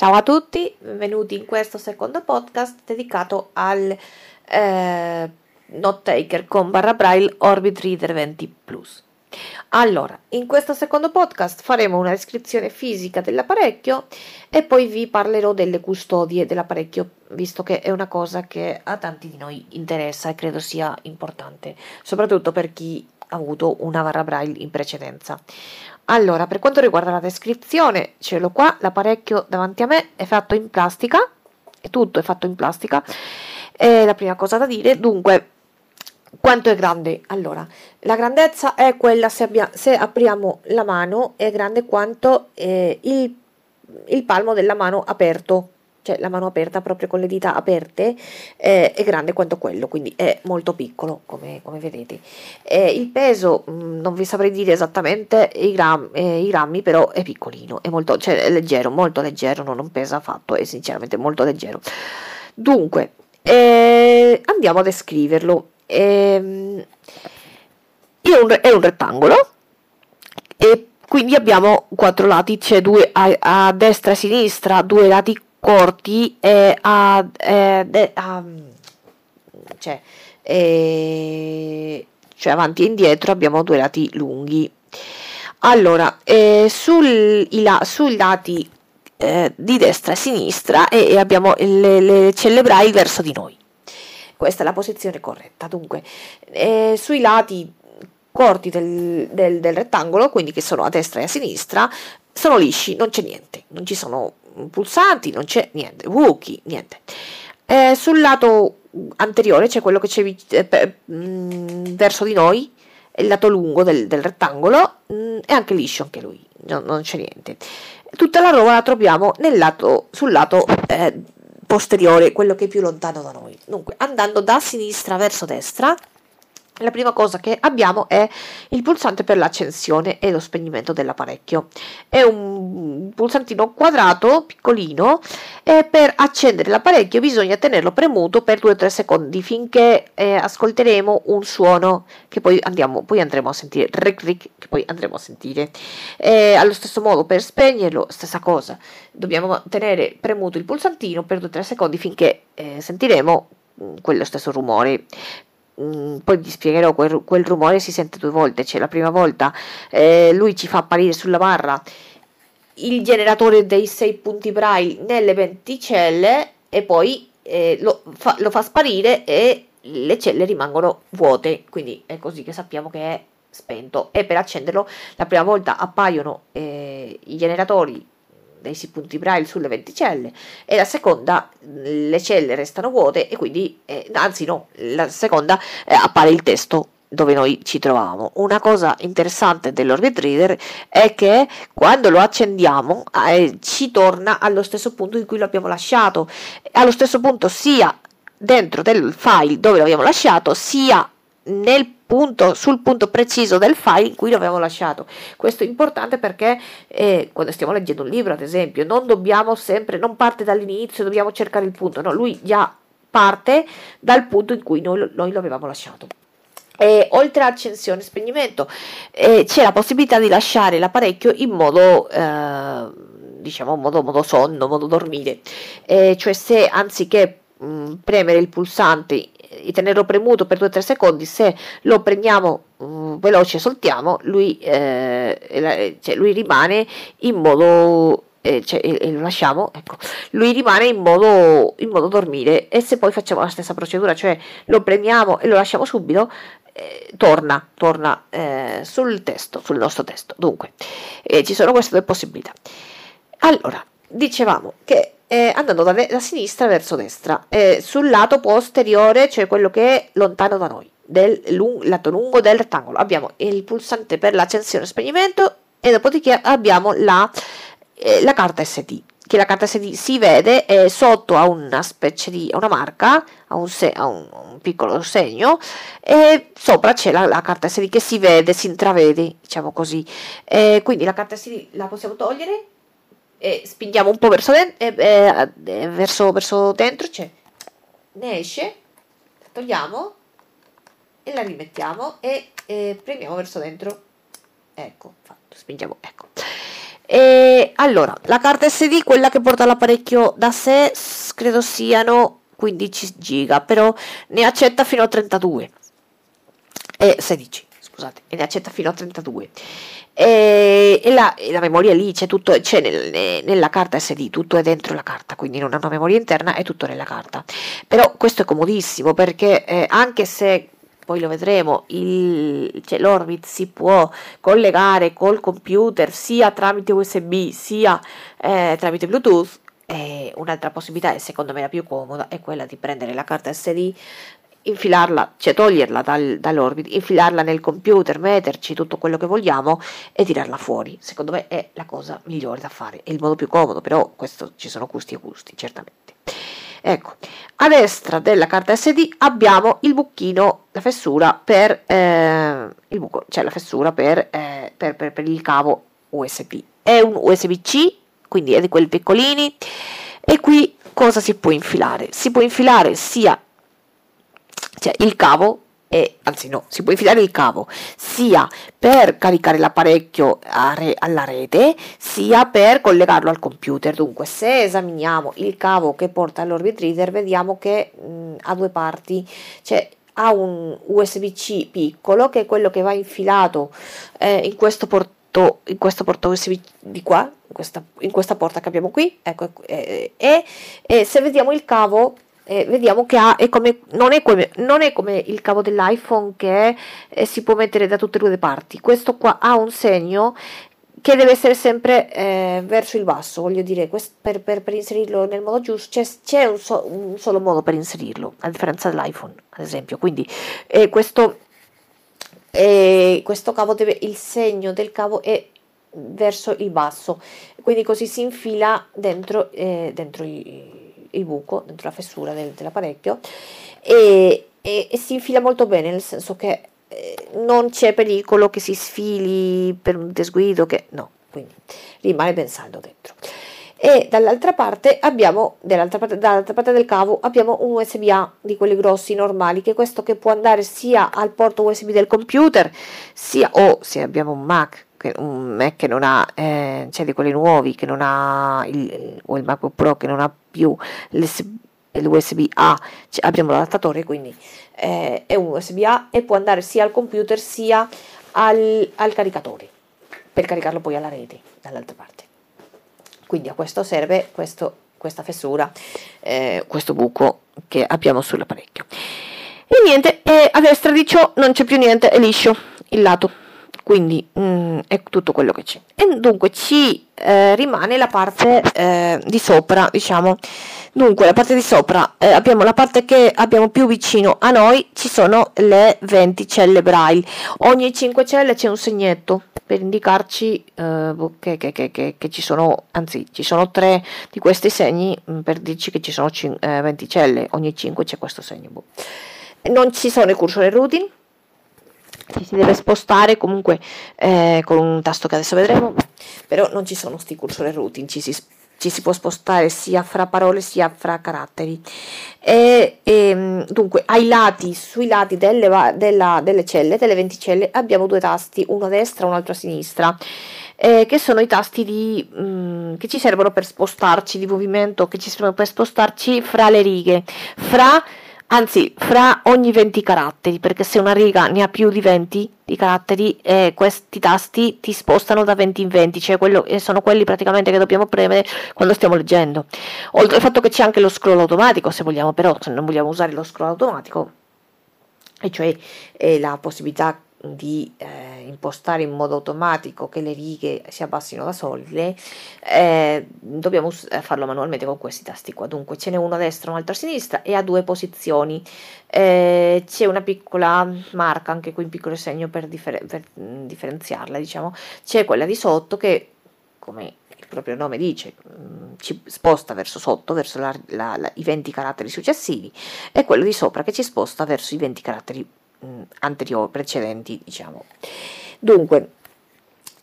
Ciao a tutti, benvenuti in questo secondo podcast dedicato al eh, Note Taker con barra braille Orbit Reader 20 Plus. Allora, in questo secondo podcast faremo una descrizione fisica dell'apparecchio e poi vi parlerò delle custodie dell'apparecchio, visto che è una cosa che a tanti di noi interessa e credo sia importante, soprattutto per chi ha avuto una barra braille in precedenza. Allora, per quanto riguarda la descrizione, ce l'ho qua, l'apparecchio davanti a me è fatto in plastica, è tutto è fatto in plastica, è la prima cosa da dire, dunque, quanto è grande? Allora, la grandezza è quella se, abbia, se apriamo la mano, è grande quanto eh, il, il palmo della mano aperto, cioè la mano aperta proprio con le dita aperte, eh, è grande quanto quello, quindi è molto piccolo come, come vedete. Eh, il peso mh, mm, non vi saprei dire esattamente i, gram, eh, i, grammi, però è piccolino, è molto cioè, è leggero, molto leggero, no, non pesa affatto, è sinceramente molto leggero. Dunque, eh, andiamo a descriverlo. Ehm, è un, è un rettangolo e quindi abbiamo quattro lati, c'è due a, a destra e a sinistra, due lati corti e a, eh, a cioè, eh, cioè, avanti e indietro abbiamo due lati lunghi. Allora, eh, sul, la, sui lati eh, di destra e sinistra e, abbiamo le, le celle braille verso di noi. Questa è la posizione corretta. Dunque, eh, sui lati corti del, del, del, rettangolo, quindi che sono a destra e a sinistra, sono lisci, non c'è niente, non ci sono pulsanti, non c'è niente, buchi, niente. Eh, sul lato anteriore c'è quello che c'è eh, mh, mm, verso di noi, il lato lungo del, del rettangolo, mh, mm, è anche liscio anche lui, no, non c'è niente. Tutta la roba la troviamo lato, sul lato eh, posteriore, quello che è più lontano da noi. Dunque, andando da sinistra verso destra, la prima cosa che abbiamo è il pulsante per l'accensione e lo spegnimento dell'apparecchio. È un pulsantino quadrato, piccolino, e per accendere l'apparecchio bisogna tenerlo premuto per 2-3 secondi finché eh, ascolteremo un suono che poi, andiamo, poi andremo a sentire, ric ric, che poi andremo a sentire. E allo stesso modo per spegnerlo, stessa cosa, dobbiamo tenere premuto il pulsantino per 2-3 secondi finché eh, sentiremo mm, quello stesso rumore. Mm, poi vi spiegherò quel, quel, rumore si sente due volte cioè la prima volta eh, lui ci fa apparire sulla barra il generatore dei 6 punti braille nelle 20 celle e poi eh, lo, fa, lo, fa, sparire e le celle rimangono vuote. Quindi è così che sappiamo che è spento. E per accenderlo la prima volta appaiono eh, i generatori dei punti braille sulle 20 celle e la seconda le celle restano vuote e quindi eh, anzi no la seconda eh, appare il testo dove noi ci trovavamo. Una cosa interessante dell'Orbit Reader è che quando lo accendiamo eh, ci torna allo stesso punto in cui lo abbiamo lasciato, allo stesso punto sia dentro del file dove l'abbiamo lasciato, sia nel punto, sul punto preciso del file in cui l'avevamo lasciato. Questo è importante perché eh, quando stiamo leggendo un libro, ad esempio, non dobbiamo sempre, non parte dall'inizio, dobbiamo cercare il punto, no, lui già parte dal punto in cui noi, noi lo avevamo lasciato. E, oltre accensione e spegnimento eh, c'è la possibilità di lasciare l'apparecchio in modo eh, diciamo modo, modo sonno, modo dormire eh, cioè se anziché mh, premere il pulsante e tenerlo premuto per 2-3 secondi, se lo prendiamo uh, veloce e soltiamo, lui, eh, cioè, lui rimane in modo eh, cioè, e, lo lasciamo, ecco, lui rimane in modo, in modo dormire e se poi facciamo la stessa procedura, cioè lo prendiamo e lo lasciamo subito, eh, torna, torna eh, sul testo, sul nostro testo. Dunque, eh, ci sono queste due possibilità. Allora, dicevamo che eh, andando da, da, sinistra verso destra, eh, sul lato posteriore, cioè quello che è lontano da noi, del lung- lato lungo del rettangolo, abbiamo il pulsante per l'accensione e spegnimento e dopodiché abbiamo la, eh, la carta SD che la carta SD si vede e sotto ha una specie di una marca, ha un, se, ha un, un piccolo segno e sopra c'è la, la, carta SD che si vede, si intravede, diciamo così. E quindi la carta SD la possiamo togliere e spingiamo un po' verso, den- eh, eh, verso, verso dentro, cioè ne esce, la togliamo e la rimettiamo e eh, premiamo verso dentro. Ecco, fatto, spingiamo, ecco. E allora, la carta SD, quella che porta l'apparecchio da sé, credo siano 15 giga, però ne accetta fino a 32 e 16, scusate, e ne accetta fino a 32. E, e, la, e la, memoria lì c'è tutto, c'è nel, nella carta SD, tutto è dentro la carta, quindi non ha memoria interna, è tutto nella carta. Però questo è comodissimo perché eh, anche se poi lo vedremo, il, cioè, l'Orbit si può collegare col computer sia tramite USB sia eh, tramite Bluetooth. E un'altra possibilità, e secondo me la più comoda, è quella di prendere la carta SD, infilarla, cioè toglierla dal, dall'orbit, infilarla nel computer, metterci tutto quello che vogliamo e tirarla fuori. Secondo me è la cosa migliore da fare, è il modo più comodo, però questo ci sono gusti e gusti, certamente. Ecco, a destra della carta SD abbiamo il buchino, la fessura per, eh, il buco, cioè la fessura per, eh, per, per, per il cavo USB. È un USB-C, quindi è di quelli piccolini. E qui cosa si può infilare? Si può infilare sia cioè il cavo e, anzi no, si può infilare il cavo sia per caricare l'apparecchio re, alla rete sia per collegarlo al computer. Dunque, se esaminiamo il cavo che porta all'Orbit Reader, vediamo che mh, ha due parti, cioè ha un USB-C piccolo che è quello che va infilato eh, in questo porto in questo porto USB di qua, in questa, in questa porta che abbiamo qui, ecco, eh, e, e se vediamo il cavo eh, vediamo che ha, è come, non, è come, non, è come, il cavo dell'iPhone che eh, si può mettere da tutte e due le parti. Questo qua ha un segno che deve essere sempre eh, verso il basso, voglio dire, quest, per, per, per, inserirlo nel modo giusto c'è, c'è un, so, un, solo modo per inserirlo, a differenza dell'iPhone, ad esempio. Quindi eh, questo, eh, questo cavo deve, il segno del cavo è verso il basso, quindi così si infila dentro, eh, dentro i il buco dentro la fessura del, dell'apparecchio e, e, e, si infila molto bene nel senso che eh, non c'è pericolo che si sfili per un desguido che no quindi rimane ben saldo dentro. E dall'altra parte abbiamo dall'altra parte, dall'altra parte del cavo abbiamo un USB A di quelli grossi normali che è questo che può andare sia al porto USB del computer sia o se abbiamo un Mac un Mac che non ha, eh, cioè di quelli nuovi, che non ha, il, o il MacBook Pro che non ha più l'USB A, cioè abbiamo l'adattatore, quindi eh, è un USB A e può andare sia al computer sia al, al caricatore, per caricarlo poi alla rete dall'altra parte. Quindi a questo serve questo, questa fessura, eh, questo buco che abbiamo sull'apparecchio. E niente, a destra di ciò non c'è più niente, è liscio il lato quindi mm, è tutto quello che c'è. E dunque ci eh, rimane la parte eh, di sopra diciamo. Dunque la parte di sopra eh, abbiamo la parte che abbiamo più vicino a noi ci sono le 20 celle braille. Ogni 5 celle c'è un segnetto per indicarci eh, che, che, che, che, ci sono anzi ci sono tre di questi segni mm, per dirci che ci sono cin- 20 eh, celle. Ogni 5 c'è questo segno boh. non ci sono i cursori routing ci si deve spostare comunque eh, con un tasto che adesso vedremo, però non ci sono sti cursor routing, ci si, ci si può spostare sia fra parole sia fra caratteri. E, e, ehm, dunque, ai lati, sui lati delle, della, delle celle, delle 20 celle, abbiamo due tasti, uno a destra e un altro a sinistra. Eh, che sono i tasti di, mh, mm, che ci servono per spostarci di movimento, che ci servono per spostarci fra le righe, fra anzi fra ogni 20 caratteri, perché se una riga ne ha più di 20 di caratteri, eh, questi tasti ti spostano da 20 in 20, cioè quello, eh, sono quelli praticamente che dobbiamo premere quando stiamo leggendo. Oltre al fatto che c'è anche lo scroll automatico, se vogliamo, però se non vogliamo usare lo scroll automatico, e cioè eh, la possibilità di eh, impostare in modo automatico che le righe si abbassino da sole, eh, dobbiamo eh, farlo manualmente con questi tasti qua. Dunque ce n'è uno a destra un altro a sinistra e ha due posizioni. Eh, c'è una piccola marca, anche qui un piccolo segno per, differ- per mm, differenziarla, diciamo. C'è quella di sotto che, come il proprio nome dice, mm, ci sposta verso sotto, verso la, la, la, i 20 caratteri successivi, e quello di sopra che ci sposta verso i 20 caratteri anteriori, precedenti, diciamo. Dunque,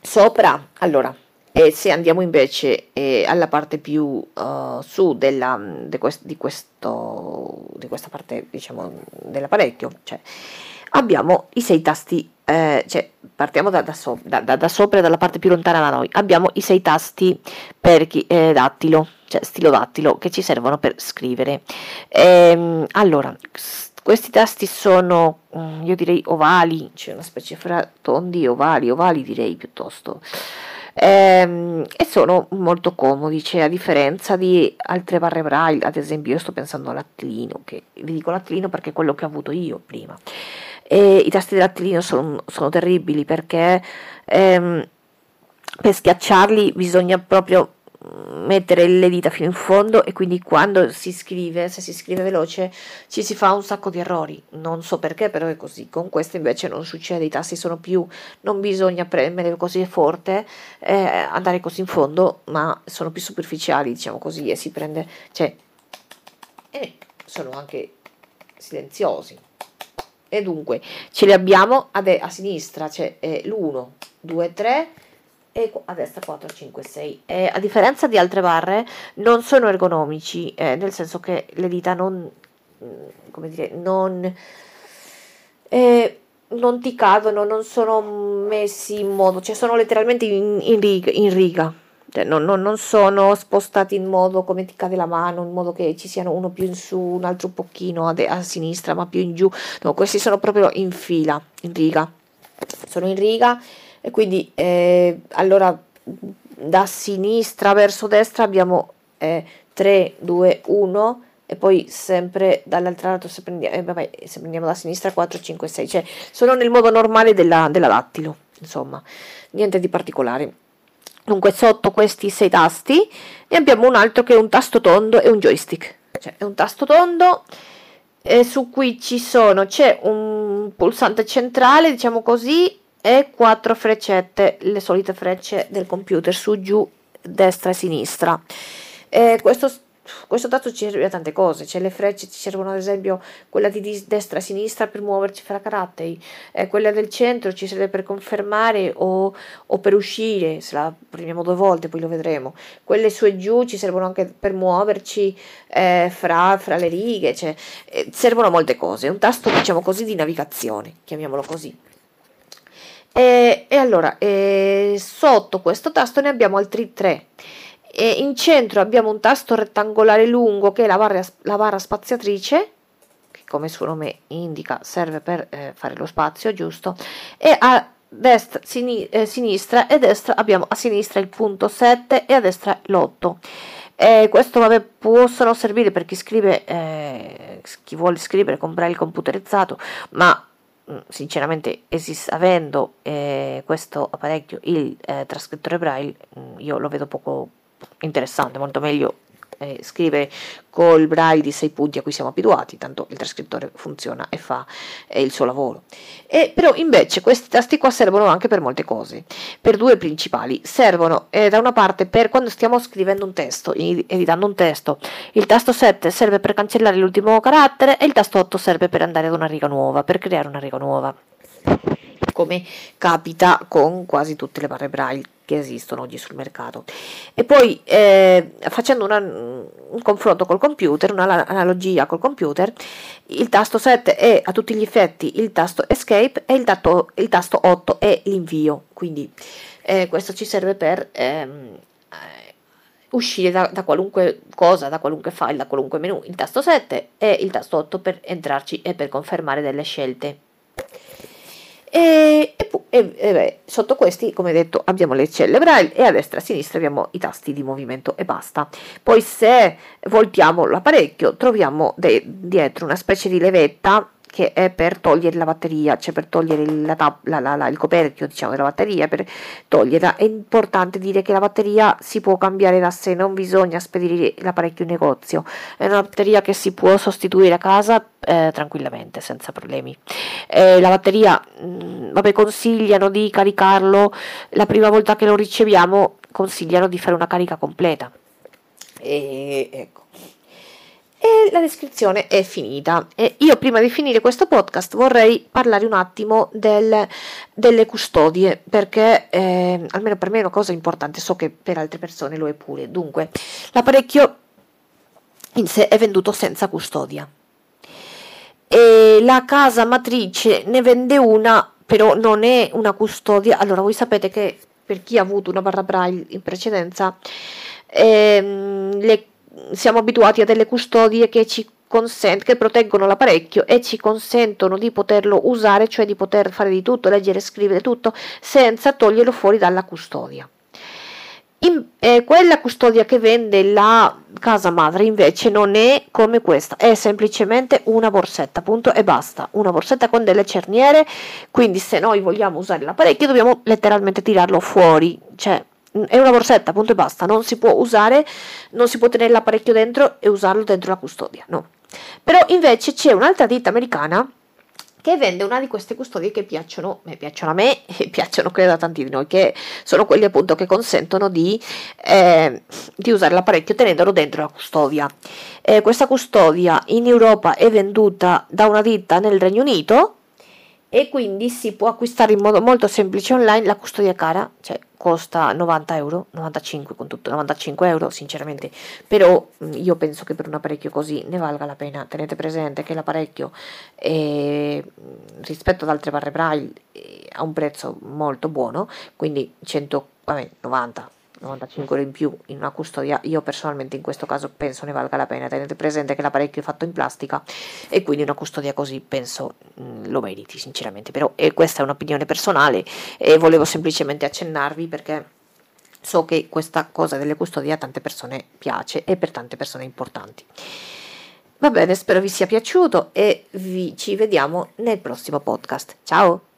sopra, allora, e se andiamo invece eh, alla parte più uh, su della, de quest, di, questo, di questa parte, diciamo, dell'apparecchio, cioè, abbiamo i sei tasti eh, cioè, partiamo da, da, so, da, da, sopra, dalla parte più lontana da noi, abbiamo i sei tasti per chi, eh, dattilo, cioè stilo dattilo, che ci servono per scrivere. Ehm, allora, questi tasti sono, mm, io direi ovali, c'è cioè una specie fra tondi ovali, ovali direi piuttosto ehm, e sono molto comodi, cioè a differenza di altre barre braille, ad esempio io sto pensando all'attilino, che vi dico l'attilino perché è quello che ho avuto io prima. E I tasti dell'attilino sono, sono terribili perché ehm, per schiacciarli bisogna proprio mettere le dita fino in fondo e quindi quando si scrive, se si scrive veloce, ci si fa un sacco di errori. Non so perché, però è così. Con questo invece non succede, i tasti sono più, non bisogna premere così forte, eh, andare così in fondo, ma sono più superficiali, diciamo così, e si prende, cioè, e sono anche silenziosi. E dunque, ce li abbiamo a, de- a sinistra, cioè eh, l'1, 2, 3 e a destra 4, 5, 6. E a differenza di altre barre, non sono ergonomici, eh, nel senso che le dita non, mm, come dire, non, eh, non ti cadono, non sono messi in modo, cioè sono letteralmente in, in riga. In riga. Cioè, non, non, non, sono spostati in modo come ti cade la mano, in modo che ci siano uno più in su, un altro un pochino a, de- a sinistra, ma più in giù. No, questi sono proprio in fila, in riga. Sono in riga e quindi eh, allora da sinistra verso destra abbiamo eh, 3, 2, 1 e poi sempre dall'altro lato se prendiamo, eh, vabbè, se prendiamo da sinistra 4, 5, 6, cioè sono nel modo normale della, della dattilo, insomma, niente di particolare. Dunque sotto questi sei tasti ne abbiamo un altro che è un tasto tondo e un joystick, cioè è un tasto tondo eh, su cui ci sono, c'è un pulsante centrale, diciamo così, e quattro freccette, le solite frecce del computer su, giù, destra e sinistra. E questo, questo tasto ci serve a tante cose, cioè le frecce ci servono ad esempio quella di destra e sinistra per muoverci fra caratteri, eh, quella del centro ci serve per confermare o, o, per uscire, se la premiamo due volte poi lo vedremo, quelle su e giù ci servono anche per muoverci eh, fra, fra, le righe, cioè, eh, servono molte cose, è un tasto diciamo così di navigazione, chiamiamolo così. E, e allora, e sotto questo tasto ne abbiamo altri tre. E in centro abbiamo un tasto rettangolare lungo che è la barra, la barra spaziatrice, che come il suo nome indica serve per eh, fare lo spazio, giusto? E a destra, sini, eh, sinistra e destra abbiamo a sinistra il punto 7 e a destra l'8. Eh, questo vabbè, possono servire per chi scrive, eh, chi vuole scrivere con braille computerizzato, ma sinceramente esist- avendo eh, questo apparecchio il eh, trascrittore braille mm, io lo vedo poco interessante molto meglio eh, scrivere col braille di 6 punti a cui siamo abituati, tanto il trascrittore funziona e fa eh, il suo lavoro. E, però invece questi tasti qua servono anche per molte cose, per due principali. Servono eh, da una parte per quando stiamo scrivendo un testo, editando un testo, il tasto 7 serve per cancellare l'ultimo carattere e il tasto 8 serve per andare ad una riga nuova, per creare una riga nuova come capita con quasi tutte le barre braille che esistono oggi sul mercato. E poi eh, facendo una, un confronto col computer, un'analogia col computer, il tasto 7 è a tutti gli effetti il tasto escape e il, tato, il tasto 8 è l'invio. Quindi eh, questo ci serve per ehm, eh, uscire da, da, qualunque cosa, da qualunque file, da qualunque menu. Il tasto 7 e il tasto 8 per entrarci e per confermare delle scelte. E, e, e, e sotto questi, come detto, abbiamo le celle braille e a destra e a sinistra abbiamo i tasti di movimento e basta. Poi se voltiamo l'apparecchio troviamo de- dietro una specie di levetta che è per togliere la batteria, cioè per togliere la, la, la, il coperchio diciamo, della batteria, per toglierla. È importante dire che la batteria si può cambiare da sé, non bisogna spedire l'apparecchio in negozio, è una batteria che si può sostituire a casa eh, tranquillamente, senza problemi. Eh, la batteria, mh, mm, vabbè, consigliano di caricarlo la prima volta che lo riceviamo, consigliano di fare una carica completa. E ecco e la descrizione è finita. E io prima di finire questo podcast vorrei parlare un attimo del, delle custodie, perché eh, almeno per me è una cosa importante, so che per altre persone lo è pure. Dunque, l'apparecchio in sé è venduto senza custodia. E la casa matrice ne vende una però non è una custodia. Allora, voi sapete che per chi ha avuto una barra braille in precedenza, ehm, le, siamo abituati a delle custodie che ci consent- che proteggono l'apparecchio e ci consentono di poterlo usare, cioè di poter fare di tutto, leggere, scrivere tutto, senza toglierlo fuori dalla custodia. In, eh, quella custodia che vende la casa madre invece non è come questa, è semplicemente una borsetta, punto e basta, una borsetta con delle cerniere, quindi se noi vogliamo usare l'apparecchio dobbiamo letteralmente tirarlo fuori, cioè è una borsetta, punto e basta, non si può usare, non si può tenere l'apparecchio dentro e usarlo dentro la custodia, no. Però invece c'è un'altra ditta americana che vende una di queste custodie che piacciono, eh, piacciono a me e piacciono credo a tanti di noi, che sono quelli appunto che consentono di, eh, di usare l'apparecchio tenendolo dentro la custodia. Eh, questa custodia in Europa è venduta da una ditta nel Regno Unito e quindi si può acquistare in modo molto semplice online la custodia cara, cioè costa 90 euro, 95 con tutto, 95 euro sinceramente, però mm, io penso che per un apparecchio così ne valga la pena, tenete presente che l'apparecchio mm, rispetto ad altre barre braille ha un prezzo molto buono, quindi 100, vabbè, 90 95 euro in più in una custodia, io personalmente in questo caso penso ne valga la pena. Tenete presente che l'apparecchio è fatto in plastica e quindi una custodia così penso mh, mm, lo meriti sinceramente, però eh, questa è un'opinione personale e volevo semplicemente accennarvi perché so che questa cosa delle custodie a tante persone piace e per tante persone importanti. Va bene, spero vi sia piaciuto e vi, ci vediamo nel prossimo podcast. Ciao!